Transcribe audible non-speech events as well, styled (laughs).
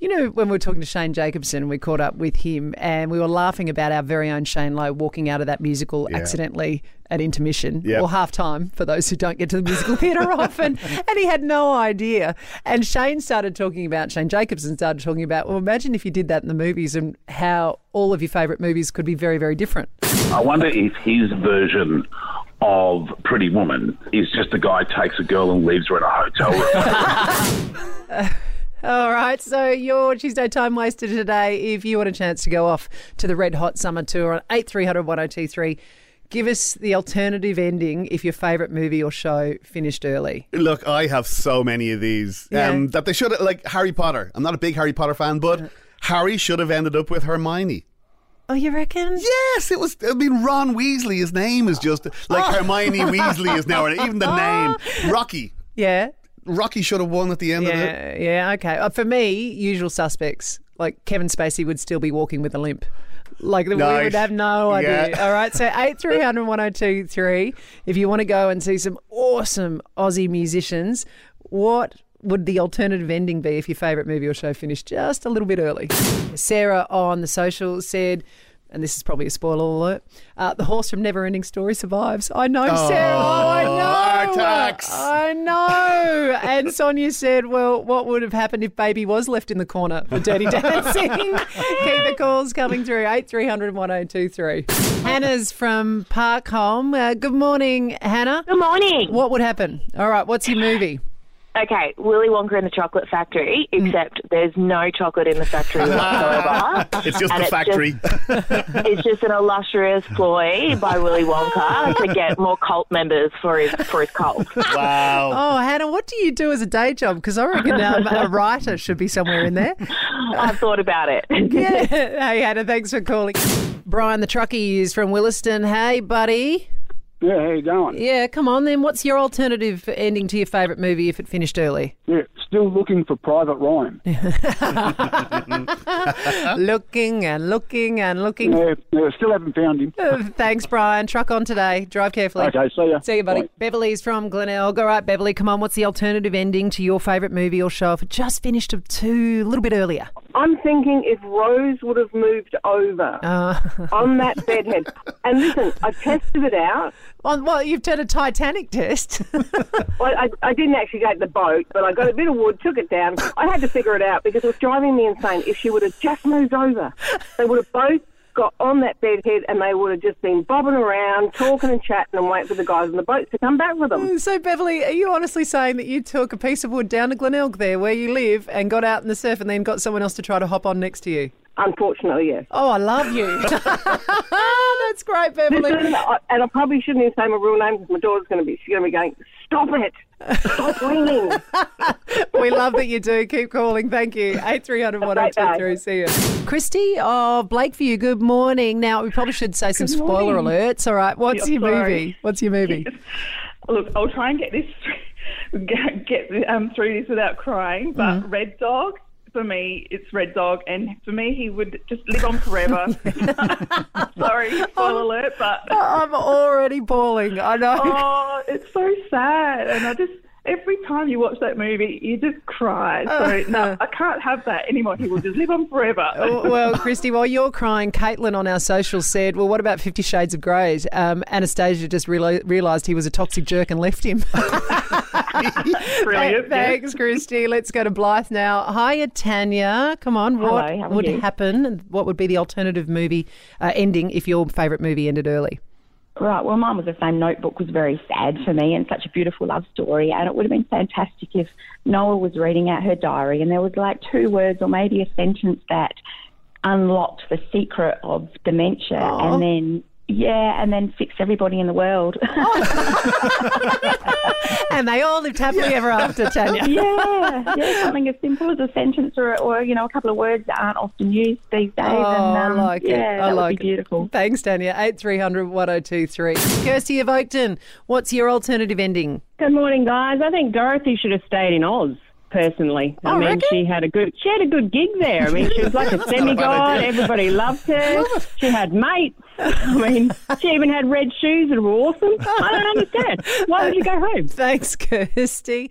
You know, when we were talking to Shane Jacobson, we caught up with him and we were laughing about our very own Shane Lowe walking out of that musical accidentally at intermission Yep. or half time for those who don't get to the musical theatre (laughs) often. And he had no idea. And Shane started talking about, Shane Jacobson started talking about, well, imagine if you did that in the movies and how all of your favourite movies could be very, very different. I wonder if his version of Pretty Woman is just a guy takes a girl and leaves her in a hotel room. (laughs) All right, so your Tuesday time waster today, if you want a chance to go off to the Red Hot Summer Tour on 8300 1023, give us the alternative ending if your favourite movie or show finished early. Look, I have so many of these Yeah. um, that they should have, like Harry Potter. I'm not a big Harry Potter fan, but Harry should have ended up with Hermione. Oh, you reckon? Yes, it was. I mean, Ron Weasley. His name is just like Hermione Weasley is now. and Even the (laughs) name Rocky. Yeah. Rocky should have won at the end of it. Yeah, yeah, okay. Uh, for me, usual suspects, like Kevin Spacey would still be walking with a limp. Like we would have no idea. Yeah. All right, so eight three hundred one zero two three. If you want to go and see some awesome Aussie musicians, what would the alternative ending be if your favourite movie or show finished just a little bit early? Sarah on the social said. And this is probably a spoiler alert. Uh, the horse from Neverending Story survives. I know, Sarah. Oh, I know. heart attacks. I know. And Sonia said, well, what would have happened if baby was left in the corner for Dirty (laughs) Dancing? Keep the calls coming through. 8300 1023. Hannah's from Parkholme. Uh, good morning, Hannah. Good morning. What would happen? All right, what's your movie? Okay, Willy Wonka and the Chocolate Factory, Mm. except there's no chocolate in the factory (laughs) whatsoever. It's just And the it's factory. (laughs) it's just an illustrious ploy by Willy Wonka to get more cult members for his for his cult. wow. Oh, Hannah, what do you do as a day job? Because I reckon um, a writer should be somewhere in there. (laughs) I've thought about it. Yeah. hey, Hannah, thanks for calling. Brian the truckie is from Willaston. Hey, buddy. Yeah, how you going? Yeah, come on then. What's your alternative ending to your favourite movie if it finished early? Yeah, still looking for Private Ryan. (laughs) looking and looking and looking. Yeah, yeah, still haven't found him. Uh, Thanks, Brian. Truck on today. Drive carefully. Okay, see ya. See you, buddy. Bye. Beverly's from Glenelg. All right, Beverly, come on. What's the alternative ending to your favourite movie or show if it just finished a two, a little bit earlier? I'm thinking if Rose would have moved over Uh, on that bedhead. And listen, I tested it out. well, well, you've done a Titanic test. (laughs) Well, I, I didn't actually take the boat, but I got a bit of wood, took it down. I had to figure it out because it was driving me insane. If she would have just moved over, they would have both got on that bedhead and they would have just been bobbing around, talking and chatting and waiting for the guys on the boat to come back with them. so, Beverly, are you honestly saying that you took a piece of wood down to Glenelg there where you live and got out in the surf and then got someone else to try to hop on next to you? Unfortunately, yes. Oh, I love you. (laughs) (laughs) That's great, Beverly. Listen, I, and I probably shouldn't even say my real name because my daughter's going to be she's going to be going. Stop it! Stop (laughs) ringing. We love that you do. Keep calling. Thank you. 8300 1023. See you. Christy of Blakeview, good morning. Now, we probably should say some spoiler alerts. All right. What's Yeah, your sorry. movie? What's your movie? Look, I'll try and get this get, get um, through this without crying. But Mm-hmm. Red Dog for me, it's Red Dog, and for me, he would just live on forever. (laughs) Sorry, spoiler alert, but I'm already bawling. I know. oh, it's so sad, and I just. Every time you watch that movie, you just cry. So no, I can't have that anymore. He will just live on forever. (laughs) well, Christy, while you're crying, Caitlin on our social said, Well, what about Fifty Shades of Grey? Um, Anastasia just reali- realised he was a toxic jerk and left him. (laughs) (laughs) Brilliant. Thanks, Christy. Let's go to Blythe now. Hiya, Tanya. Come on. What Hello, would you? happen? What would be the alternative movie uh, ending if your favourite movie ended early? Right. Well, mine was the same. Notebook was very sad for me and such a beautiful love story. And it would have been fantastic if Noah was reading out her diary and there was like two words or maybe a sentence that unlocked the secret of dementia and then. Yeah, and then fix everybody in the world. (laughs) And they all lived happily ever after, Tanya. yeah, yeah, something as simple as a sentence or, or you know a couple of words that aren't often used these days. Oh, and, um, I like it. yeah, I that like would be beautiful. Thanks, Tanya. 8300 1023. Kirsty of Oakton, what's your alternative ending? Good morning, guys. I think Dorothy should have stayed in Oz. Personally, I Oh, mean, reckon? she had a good she had a good gig there. I mean, she was like a (laughs) demigod. Everybody loved her. She had mates. I mean, she even had red shoes that were awesome. I don't understand. Why would you go home? (laughs) Thanks, Kirsty.